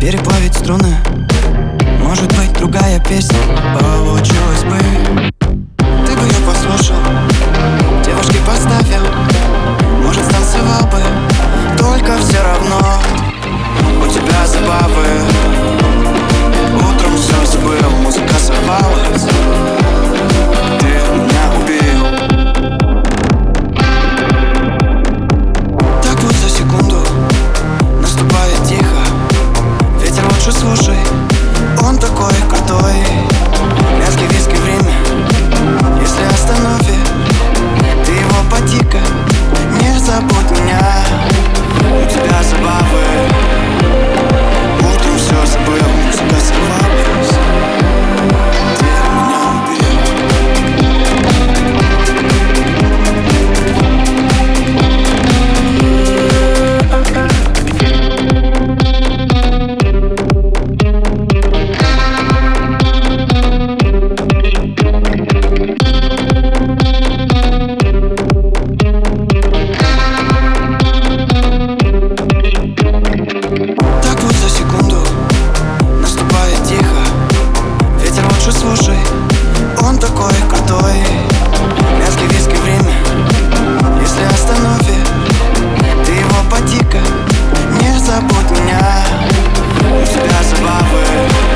Переплавить струны. Может быть другая песня. У тебя забавы.